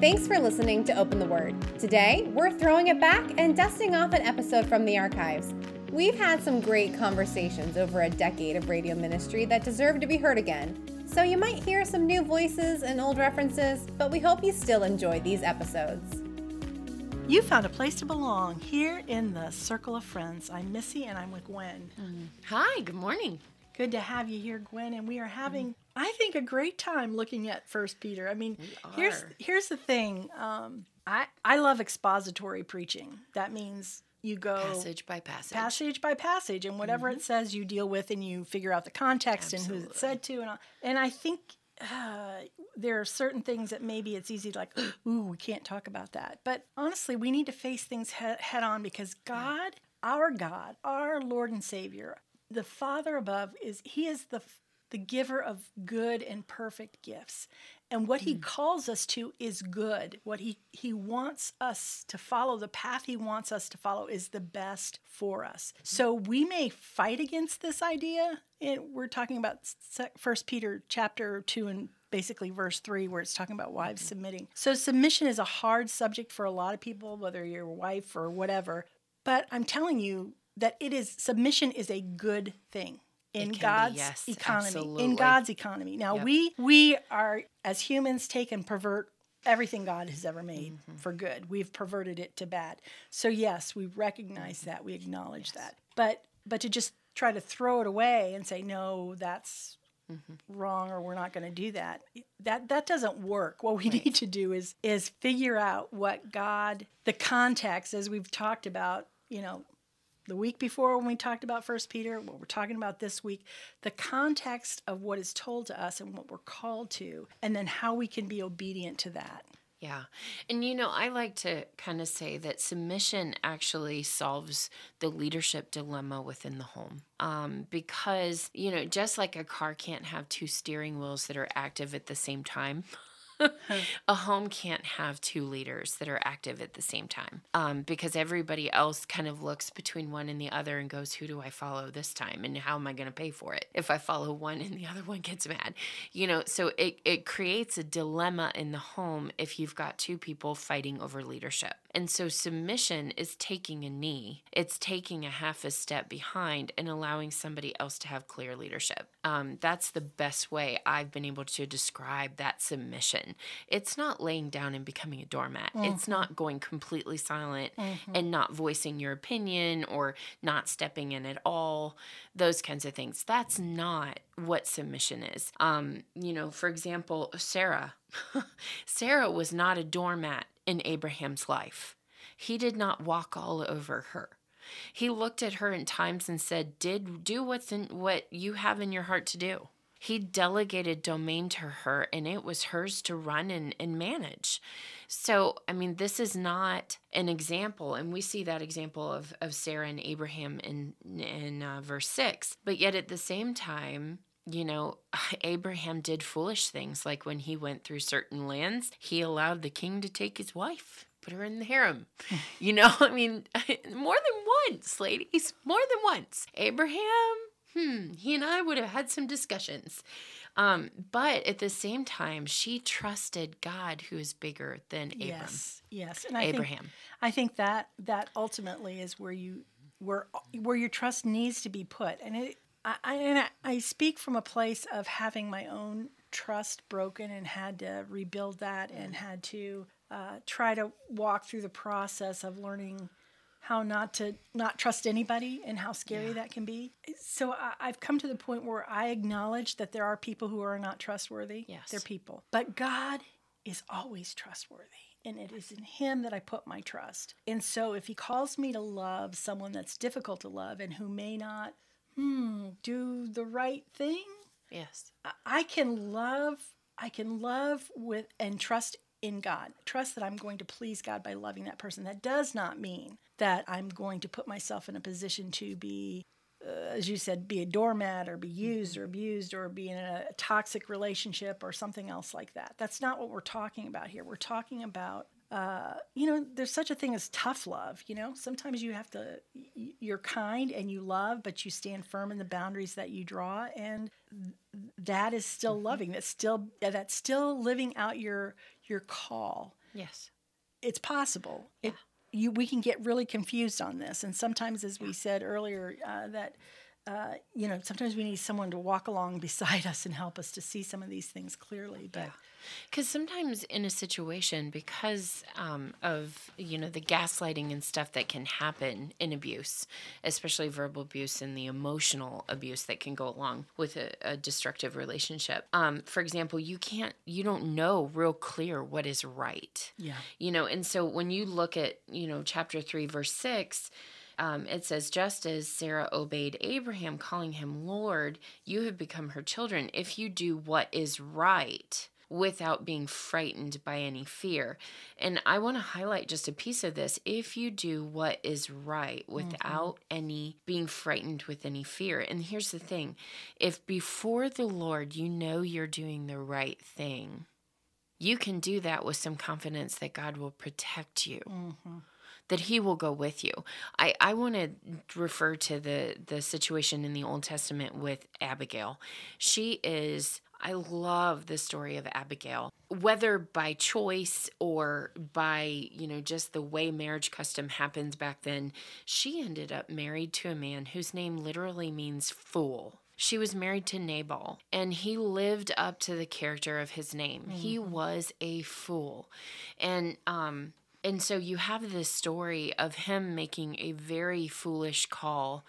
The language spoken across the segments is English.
Thanks for listening to Open the Word. Today, we're throwing it back and dusting off an episode from the archives. We've had some great conversations over a decade of radio ministry that deserve to be heard again. So you might hear some new voices and old references, but we hope you still enjoy these episodes. You found a place to belong here in the Circle of Friends. I'm Missy and I'm with Gwen. Hi, good morning. Good to have you here, Gwen. And we are having, I think, a great time looking at First Peter. I mean, here's here's the thing. Um, I I love expository preaching. That means you go Passage by passage. passage by passage, and whatever it says, you deal with, and you figure out the context and who it's said to, and all. and I think uh, there are certain things that maybe it's easy to like, ooh, we can't talk about that. But honestly, we need to face things he- head on because God, our God, our Lord and Savior, the Father above, is He is the the giver of good and perfect gifts. And what he mm. calls us to is good. What he, he wants us to follow, the path he wants us to follow is the best for us. So we may fight against this idea. And we're talking about First Peter chapter 2 and basically verse 3 where it's talking about wives mm-hmm. submitting. So submission is a hard subject for a lot of people, whether you're a wife or whatever. But I'm telling you that it is submission is a good thing in can be, God's yes, economy. In. God's economy. Now Yep. we we are as humans take and pervert everything God has ever made Mm-hmm. for good. We've perverted it to bad. So yes, we recognize that. We acknowledge that. But but to just try to throw it away and say no, that's Mm-hmm. wrong or we're not going to do that. That that doesn't work. What we need to do is is figure out what God the context as we've talked about, you know, the week before when we talked about first peter what we're talking about this week the context of what is told to us and what we're called to and then how we can be obedient to that Yeah. And you know, I like to kind of say that submission actually solves the leadership dilemma within the home. Um, because, you know, just like a car can't have two steering wheels that are active at the same time. A home can't have two leaders that are active at the same time um, because everybody else kind of looks between one and the other and goes, Who do I follow this time? And how am I going to pay for it if I follow one and the other one gets mad? You know, so it, it creates a dilemma in the home if you've got two people fighting over leadership. And so submission is taking a knee, it's taking a half a step behind and allowing somebody else to have clear leadership. Um, that's the best way I've been able to describe that submission. It's not laying down and becoming a doormat. It's not going completely silent and not voicing your opinion or not stepping in at all, those kinds of things. That's not what submission is. Um, you know, for example, Sarah. Sarah was not a doormat in Abraham's life. He did not walk all over her. He looked at her in times and said, "Did do what's in what you have in your heart to do." He delegated domain to her and it was hers to run and, and manage. So, I mean, this is not an example, and we see that example of, of Sarah and Abraham in, in uh, verse 6. But yet at the same time, you know, Abraham did foolish things, like when he went through certain lands, he allowed the king to take his wife, put her in the harem. you know, I mean, more than once, ladies, more than once. Abraham, hmm, he and I would have had some discussions. Um, but at the same time, she trusted God, who is bigger than Abram. yes yes and I Abraham. think i think that that ultimately is where you where where your trust needs to be put and it i I- and I, I speak from a place of having my own trust broken and had to rebuild that and had to uh, try to walk through the process of learning how not to not trust anybody and how scary that can be. So I, I've come to the point where I acknowledge that there are people who are not trustworthy. Yes. They're people. But God is always trustworthy. And it is in Him that I put my trust. And so if He calls me to love someone that's difficult to love and who may not, hmm, do the right thing, Yes. I- I can love I can love with and trust in God. Trust that I'm going to please God by loving that person. That does not mean that I'm going to put myself in a position to be uh, as you said be a doormat or be used or abused or be in a toxic relationship or something else like that. That's not what we're talking about here. We're talking about uh, you know, there's such a thing as tough love. You know, sometimes you have to, you're kind and you love, but you stand firm in the boundaries that you draw, and that is still loving. That's still that's still living out your your call. Yes. it's possible. It, you, we can get really confused on this, and sometimes, as we said earlier, uh, that uh, you know, sometimes we need someone to walk along beside us and help us to see some of these things clearly. But Because sometimes in a situation, because um, of you know the gaslighting and stuff that can happen in abuse, especially verbal abuse and the emotional abuse that can go along with a, a destructive relationship. Um, for example, you can't, you don't know real clear what is right. yeah, You know, and so when you look at you know chapter three, verse six. Um, it says, just as Sarah obeyed Abraham, calling him Lord, you have become her children if you do what is right without being frightened by any fear. And I want to highlight just a piece of this. If you do what is right without any being frightened with any fear. And here's the thing if before the Lord you know you're doing the right thing, you can do that with some confidence that God will protect you. That he will go with you. I, I want to refer to the the situation in the Old Testament with Abigail. She is I love the story of Abigail. Whether by choice or by, you know, just the way marriage custom happens back then, she ended up married to a man whose name literally means fool. She was married to Nabal, and he lived up to the character of his name. He was a fool. And um and so you have this story of him making a very foolish call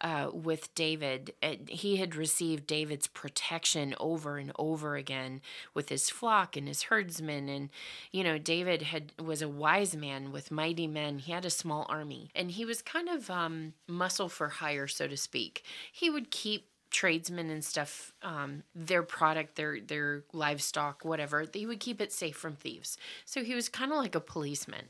uh, with David. And He had received David's protection over and over again with his flock and his herdsmen, and you know David had was a wise man with mighty men. He had a small army, and he was kind of um, muscle for hire, so to speak. He would keep tradesmen and stuff um, their product their their livestock whatever he would keep it safe from thieves. So he was kind of like a policeman.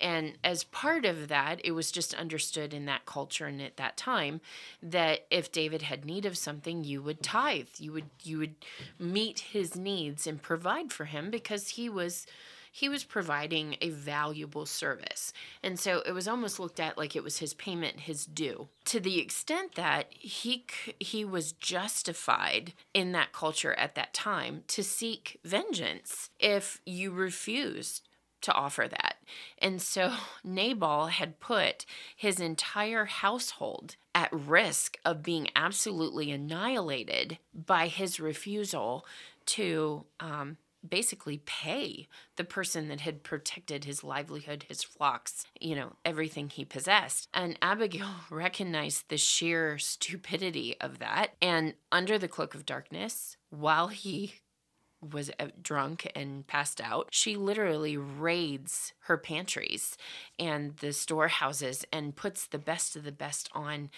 And as part of that it was just understood in that culture and at that time that if david had need of something you would tithe. You would you would meet his needs and provide for him because he was he was providing a valuable service. And so it was almost looked at like it was his payment, his due. To the extent that he he was justified in that culture at that time to seek vengeance if you refused to offer that. And so Nabal had put his entire household at risk of being absolutely annihilated by his refusal to um, basically pay the person that had protected his livelihood, his flocks, you know, everything he possessed. And Abigail recognized the sheer stupidity of that. And under the cloak of darkness, while he was uh, drunk and passed out, she literally raids her pantries and the storehouses and puts the best of the best on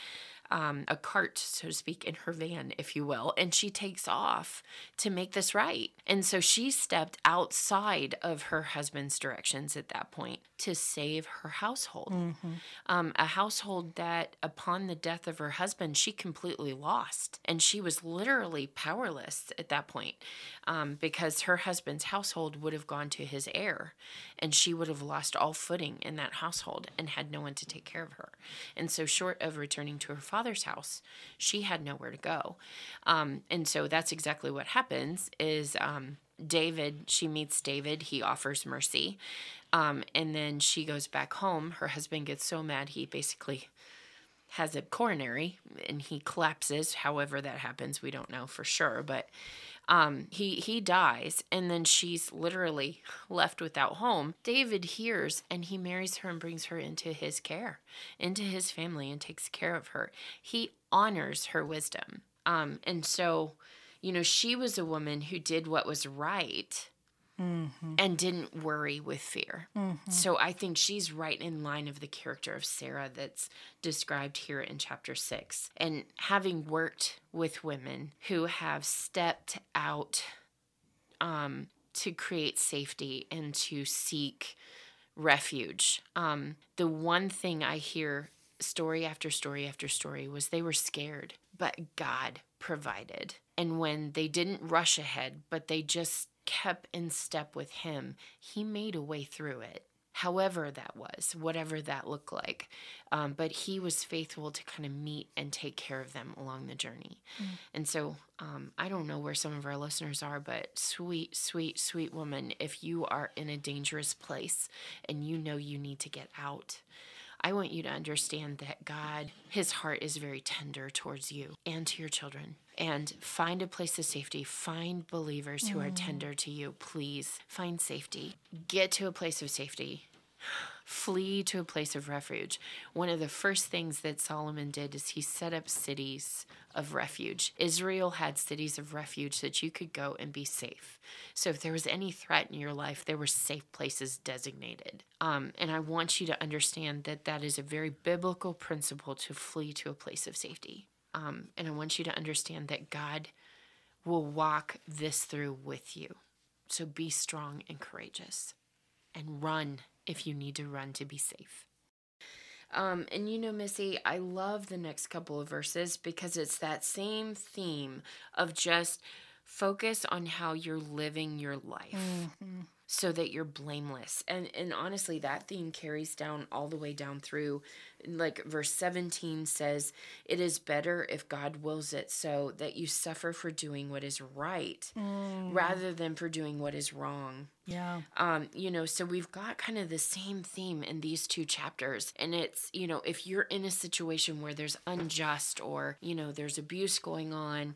um, a cart, so to speak, in her van, if you will, and she takes off to make this right. And so she stepped outside of her husband's directions at that point to save her household. Um, a household that, upon the death of her husband, she completely lost. And she was literally powerless at that point um, because her husband's household would have gone to his heir and she would have lost all footing in that household and had no one to take care of her. And so, short of returning to her father's house, she had nowhere to go. Um, and so, that's exactly what happens is. Um, David, she meets David. He offers mercy. Um, and then she goes back home. Her husband gets so mad, he basically has a coronary and he collapses. However, that happens, we don't know for sure. But um, he he dies, and then she's literally left without home. David hears, and he marries her and brings her into his care, into his family, and takes care of her. He honors her wisdom, um, and so, you know, she was a woman who did what was right and didn't worry with fear. So I think she's right in line of the character of Sarah that's described here in chapter 6. And having worked with women who have stepped out um, to create safety and to seek refuge, um, the one thing I hear story after story after story was they were scared, but God provided. And when they didn't rush ahead, but they just kept in step with Him, He made a way through it. however that was, whatever that looked like. Um, but he was faithful to kind of meet and take care of them along the journey. Mm. And so um, I don't know where some of our listeners are, but sweet, sweet, sweet woman, if you are in a dangerous place and you know you need to get out, I want you to understand that God, his heart is very tender towards you and to your children. And find a place of safety. Find believers who mm. are tender to you. Please find safety. Get to a place of safety flee to a place of refuge. One of the first things that Solomon did is he set up cities of refuge. Israel had cities of refuge that you could go and be safe. So if there was any threat in your life, there were safe places designated. Um, and I want you to understand that that is a very biblical principle to flee to a place of safety. Um, and I want you to understand that God will walk this through with you. So be strong and courageous and run if you need to run to be safe. Um, and you know, Missy, I love the next couple of verses because it's that same theme of just focus on how you're living your life. Mm-hmm so that you're blameless. And and honestly that theme carries down all the way down through like verse 17 says, "It is better if God wills it so that you suffer for doing what is right mm. rather than for doing what is wrong." Yeah. Um, you know, so we've got kind of the same theme in these two chapters. And it's, you know, if you're in a situation where there's unjust or, you know, there's abuse going on,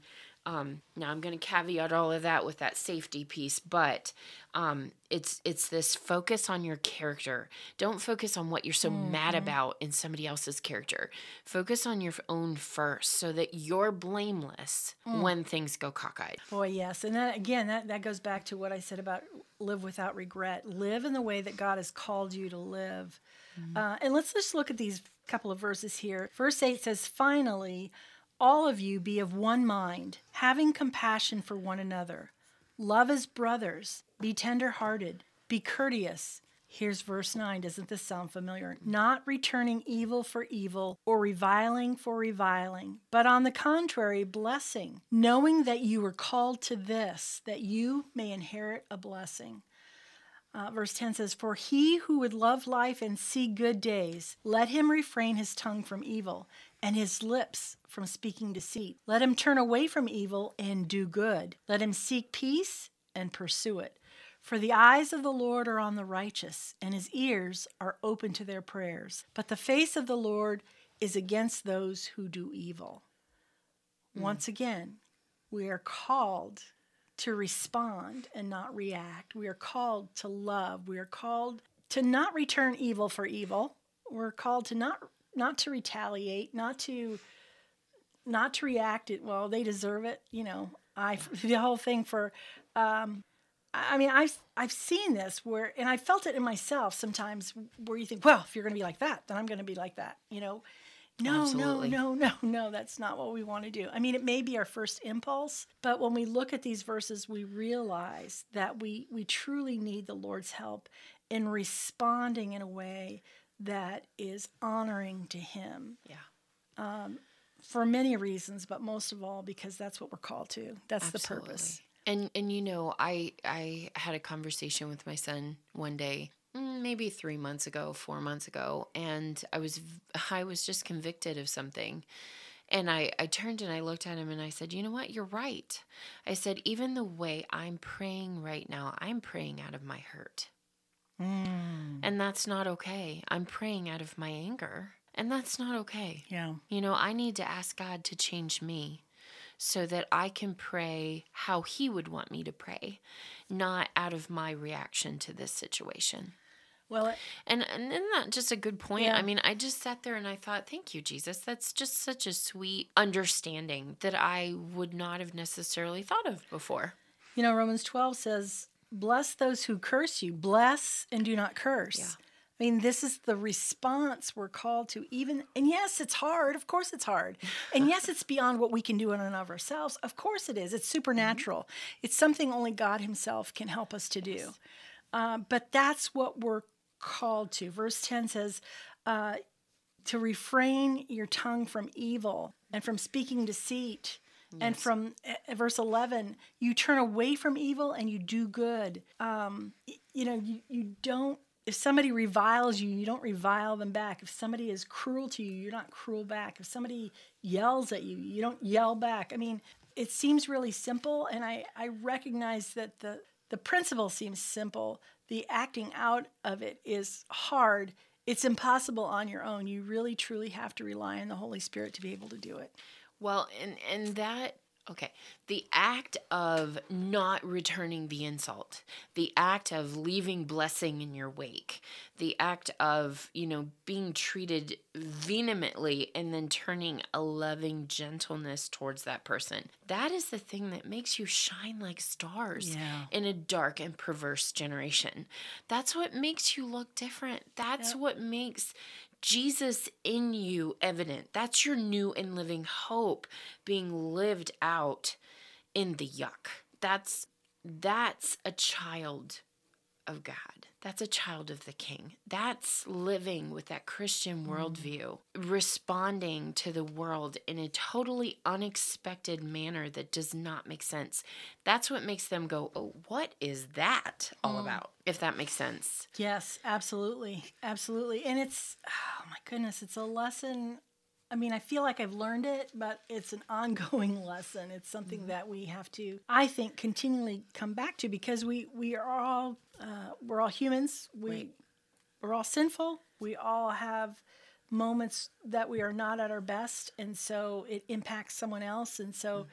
um, now I'm going to caveat all of that with that safety piece, but um, it's it's this focus on your character. Don't focus on what you're so mm-hmm. mad about in somebody else's character. Focus on your own first, so that you're blameless mm. when things go cockeyed. Boy, yes, and that again, that that goes back to what I said about live without regret. Live in the way that God has called you to live. Mm-hmm. Uh, and let's just look at these couple of verses here. Verse eight says, "Finally." All of you be of one mind, having compassion for one another. Love as brothers. Be tender hearted. Be courteous. Here's verse 9. Doesn't this sound familiar? Not returning evil for evil or reviling for reviling, but on the contrary, blessing, knowing that you were called to this, that you may inherit a blessing. Uh, verse 10 says, For he who would love life and see good days, let him refrain his tongue from evil and his lips from speaking deceit. Let him turn away from evil and do good. Let him seek peace and pursue it. For the eyes of the Lord are on the righteous, and his ears are open to their prayers. But the face of the Lord is against those who do evil. Mm. Once again, we are called to respond and not react. We are called to love. We are called to not return evil for evil. We're called to not not to retaliate, not to not to react it well they deserve it you know. I the whole thing for um i mean i've i've seen this where and i felt it in myself sometimes where you think well if you're going to be like that then i'm going to be like that you know? No Absolutely. no no no no that's not what we want to do. I mean it may be our first impulse but when we look at these verses we realize that we we truly need the lord's help in responding in a way that is honoring to Him. Yeah. Um, for many reasons, but most of all because that's what we're called to. That's Absolutely. the purpose. And and you know, I I had a conversation with my son one day, mm, maybe three months ago, four months ago, and I was I was just convicted of something. And I, I turned and I looked at him and I said, You know what? You're right. I said, Even the way I'm praying right now, I'm praying out of my hurt. Mm. And that's not okay. I'm praying out of my anger, and that's not okay. Yeah. You know, I need to ask God to change me so that I can pray how He would want me to pray, not out of my reaction to this situation. Well, it, and and isn't that just a good point? Yeah. I mean, I just sat there and I thought, thank you, Jesus. That's just such a sweet understanding that I would not have necessarily thought of before. You know, Romans 12 says, bless those who curse you, bless and do not curse. Yeah. I mean, this is the response we're called to, even, and yes, it's hard. Of course, it's hard. And yes, it's beyond what we can do in and of ourselves. Of course, it is. It's supernatural. Mm-hmm. It's something only God Himself can help us to do. Uh, but that's what we're called to. Verse 10 says, uh, to refrain your tongue from evil and from speaking deceit Yes. And from uh, verse 11, you turn away from evil and you do good. Um, you know, you, you don't, if somebody reviles you, you don't revile them back. If somebody is cruel to you, you're not cruel back. If somebody yells at you, you don't yell back. I mean, it seems really simple, and I, I recognize that the, the principle seems simple. The acting out of it is hard. It's impossible on your own. You really, truly have to rely on the Holy Spirit to be able to do it. Well, and and that Okay. The act of not returning the insult, the act of leaving blessing in your wake, the act of, you know, being treated vehemently and then turning a loving gentleness towards that person. That is the thing that makes you shine like stars Yeah. in a dark and perverse generation. That's what makes you look different. That's Yep. what makes Jesus in you evident. That's your new and living hope being lived out in the yuck. That's that's a child of God. That's a child of the King. That's living with that Christian worldview, responding to the world in a totally unexpected manner that does not make sense. That's what makes them go, Oh, what is that all mm. about? If that makes sense. Yes, absolutely. Absolutely. And it's, oh my goodness, it's a lesson. I mean, I feel like I've learned it, but it's an ongoing lesson. It's something that we have to, I think, continually come back to because we we are all uh, we're all humans. We Right. we're all sinful. We all have moments that we are not at our best, and so it impacts someone else, and so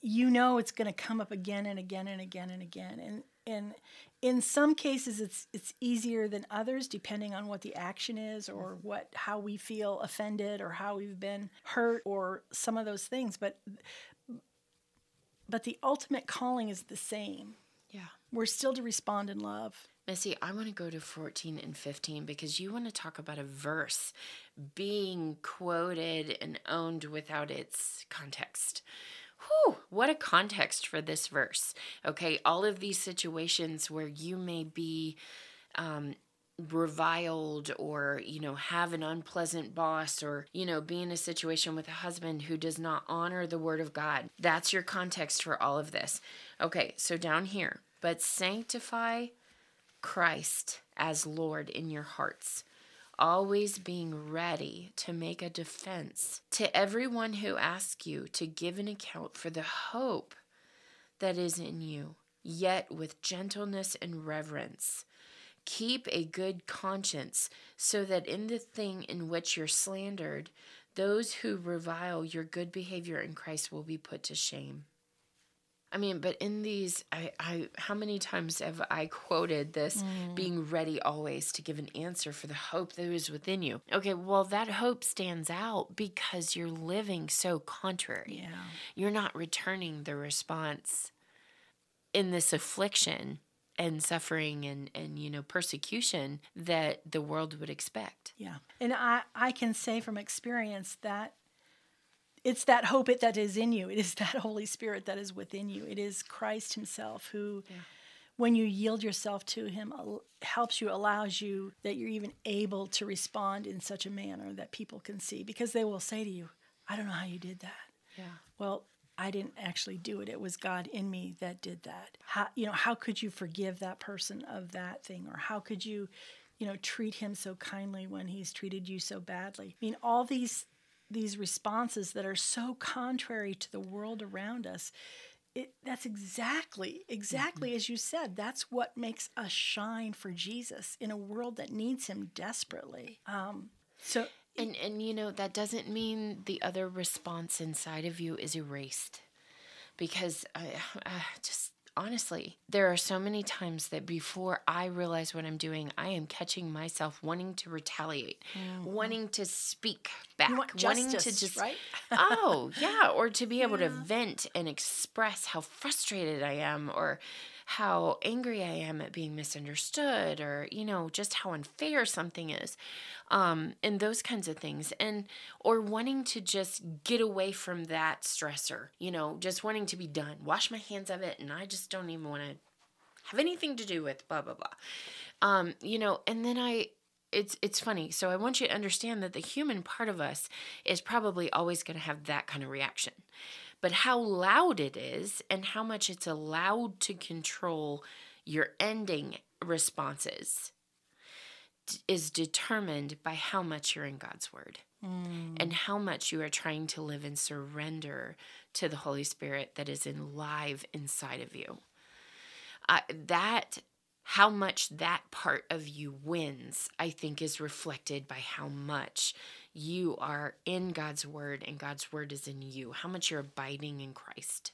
you know it's going to come up again and again and again and again, and and in some cases it's it's easier than others depending on what the action is or mm-hmm. what how we feel offended or how we've been hurt or some of those things, but but the ultimate calling is the same. Yeah. We're still to respond in love. Missy, I want to go to 14 and 15 because you want to talk about a verse being quoted and owned without its context. Whew, what a context for this verse. Okay, all of these situations where you may be um, reviled or, you know, have an unpleasant boss or, you know, be in a situation with a husband who does not honor the word of God. That's your context for all of this. Okay, so down here, but sanctify Christ as Lord in your hearts, always being ready to make a defense to everyone who asks you to give an account for the hope that is in you, yet with gentleness and reverence. Keep a good conscience, so that in the thing in which you're slandered, those who revile your good behavior in Christ will be put to shame. I mean, but in these, I, I, how many times have I quoted this mm. being ready always to give an answer for the hope that is within you? Okay, well, that hope stands out because you're living so contrary. Yeah. You're not returning the response in this affliction and suffering and, and you know persecution that the world would expect. Yeah. And I, I can say from experience that it's that hope it, that is in you. It is that Holy Spirit that is within you. It is Christ Himself who, when you yield yourself to Him, helps you, allows you that you're even able to respond in such a manner that people can see because they will say to you, I don't know how you did that. Yeah. Well, I didn't actually do it. It was God in me that did that. How you know, how could you forgive that person of that thing or how could you, you know, treat him so kindly when he's treated you so badly? I mean, all these these responses that are so contrary to the world around us. It, that's exactly exactly as you said that's what makes us shine for jesus in a world that needs him desperately um, so And and you know that doesn't mean the other response inside of you is erased, because I, uh, just honestly, there are so many times that before I realize what I'm doing, I am catching myself wanting to retaliate, mm-hmm. wanting to speak back, want wanting to just right? oh yeah, or to be able to vent and express how frustrated I am, or how angry I am at being misunderstood, or you know just how unfair something is um, and those kinds of things and or wanting to just get away from that stressor you know just wanting to be done wash my hands of it and i just don't even want to have anything to do with blah blah blah. Um, you know and then i it's it's funny so i want you to understand that the human part of us is probably always going to have that kind of reaction. But how loud it is and how much it's allowed to control your ending responses is determined by how much you're in God's word and how much you are trying to live in surrender to the Holy Spirit that is in live inside of you. Uh, that how much that part of you wins, I think, is reflected by how much you are in God's word and God's word is in you, how much you're abiding in Christ.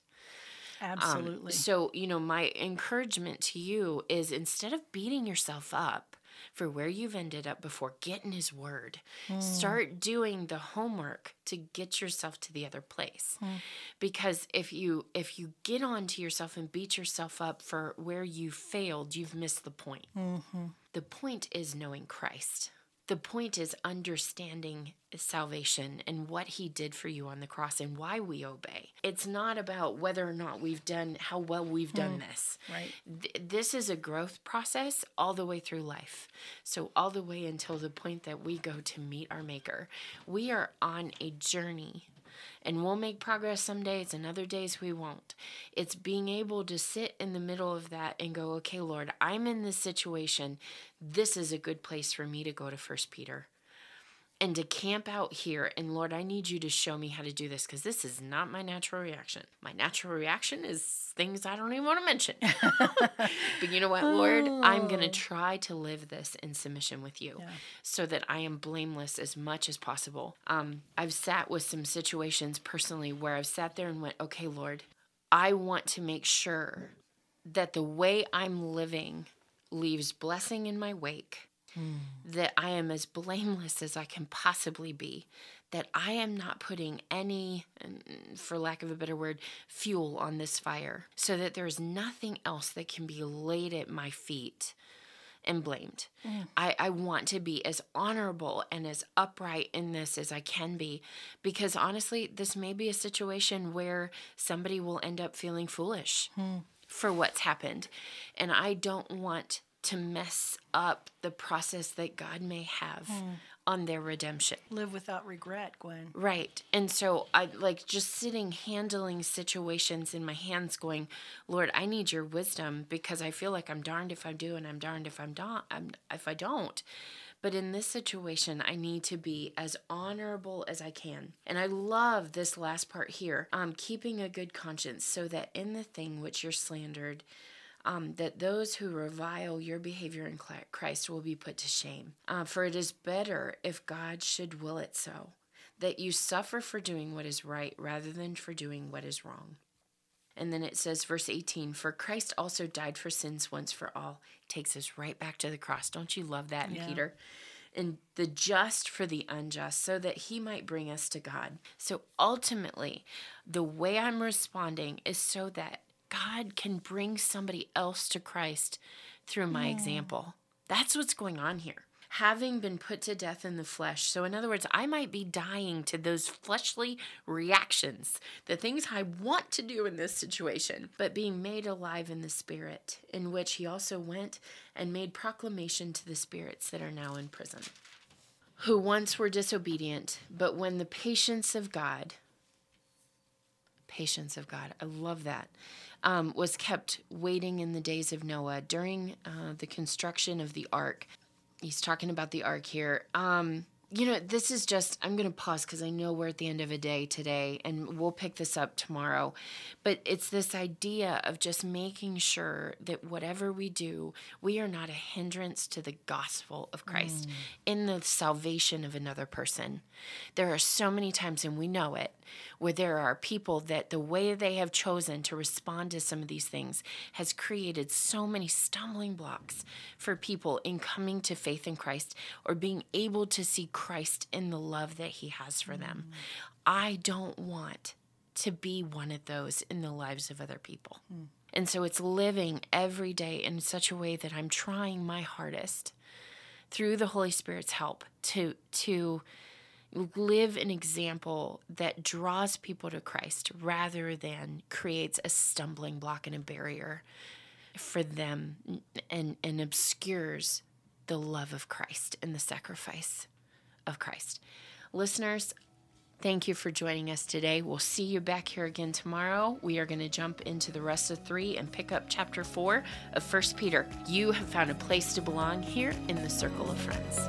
Um, Absolutely. so, you know, my encouragement to you is instead of beating yourself up for where you've ended up before, get in His Word. Hmm. Start doing the homework to get yourself to the other place. Hmm. Because if you if you get onto yourself and beat yourself up for where you failed, you've missed the point. Mm-hmm. The point is knowing Christ. The point is understanding salvation and what he did for you on the cross and why we obey. It's not about whether or not we've done how well we've done mm, this. right. Th- this is a growth process all the way through life. So, all the way until the point that we go to meet our Maker. We are on a journey and we'll make progress some days and other days we won't. It's being able to sit in the middle of that and go, okay, Lord, I'm in this situation. This is a good place for me to go to First Peter and to camp out here and lord i need you to show me how to do this because this is not my natural reaction. My natural reaction is things i don't even want to mention. But you know what lord? I'm going to try to live this in submission with you so that i am blameless as much as possible. Um, i've sat with some situations personally where i've sat there and went okay lord i want to make sure that the way i'm living leaves blessing in my wake Hmm. that I am as blameless as I can possibly be, that I am not putting any, mm, for lack of a better word, fuel on this fire, so that there's nothing else that can be laid at my feet and blamed. Hmm. I, I want to be as honorable and as upright in this as I can be, because honestly, this may be a situation where somebody will end up feeling foolish hmm. for what's happened. And I don't want to mess up the process that God may have on their redemption. Live without regret, Gwen. Right. And so I like just sitting handling situations in my hands going, Lord, I need your wisdom because I feel like I'm darned if I do and I'm darned if I'm don't I'm, if I don't. But in this situation, I need to be as honorable as I can. And I love this last part here. Um, keeping a good conscience so that in the thing which you're slandered, um, that those who revile your behavior in Christ will be put to shame. Uh, for it is better if God should will it so, that you suffer for doing what is right rather than for doing what is wrong. And then it says, verse 18, for Christ also died for sins once for all. Takes us right back to the cross. Don't you love that in Yeah. Peter? And the just for the unjust, so that he might bring us to God. So ultimately, the way I'm responding is so that God can bring somebody else to Christ through my example. That's what's going on here. Having been put to death in the flesh. So, in other words, I might be dying to those fleshly reactions, the things I want to do in this situation, but being made alive in the spirit, in which he also went and made proclamation to the spirits that are now in prison, who once were disobedient, but when the patience of God, patience of God. I love that. Um, was kept waiting in the days of Noah during uh, the construction of the ark. He's talking about the ark here. Um, you know, this is just, I'm going to pause because I know we're at the end of a day today and we'll pick this up tomorrow. But it's this idea of just making sure that whatever we do, we are not a hindrance to the gospel of Christ mm. in the salvation of another person. There are so many times, and we know it, where there are people that the way they have chosen to respond to some of these things has created so many stumbling blocks for people in coming to faith in Christ or being able to see Christ in the love that He has for them. Mm. I don't want to be one of those in the lives of other people. Mm. And so it's living every day in such a way that I'm trying my hardest through the Holy Spirit's help to to live an example that draws people to Christ rather than creates a stumbling block and a barrier for them and and obscures the love of Christ and the sacrifice of Christ. Listeners, Thank you for joining us today. We'll see you back here again tomorrow. We are going to jump into the rest of three and pick up chapter four of First Peter. You have found a place to belong here in the circle of friends.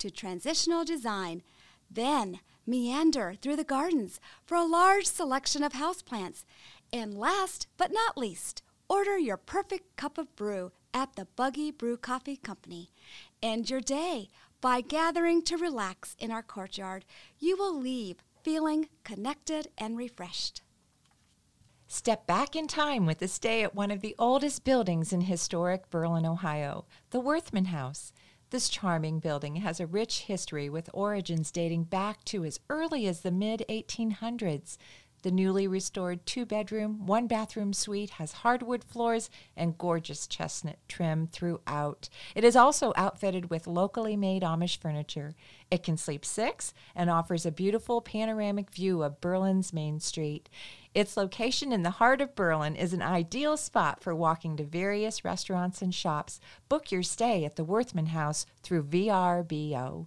to transitional design. Then meander through the gardens for a large selection of houseplants. And last but not least, order your perfect cup of brew at the Buggy Brew Coffee Company. End your day by gathering to relax in our courtyard. You will leave feeling connected and refreshed. Step back in time with a stay at one of the oldest buildings in historic Berlin, Ohio, the Worthman House. This charming building has a rich history with origins dating back to as early as the mid 1800s. The newly restored two bedroom, one bathroom suite has hardwood floors and gorgeous chestnut trim throughout. It is also outfitted with locally made Amish furniture. It can sleep six and offers a beautiful panoramic view of Berlin's Main Street. Its location in the heart of Berlin is an ideal spot for walking to various restaurants and shops. Book your stay at the Worthman House through VRBO.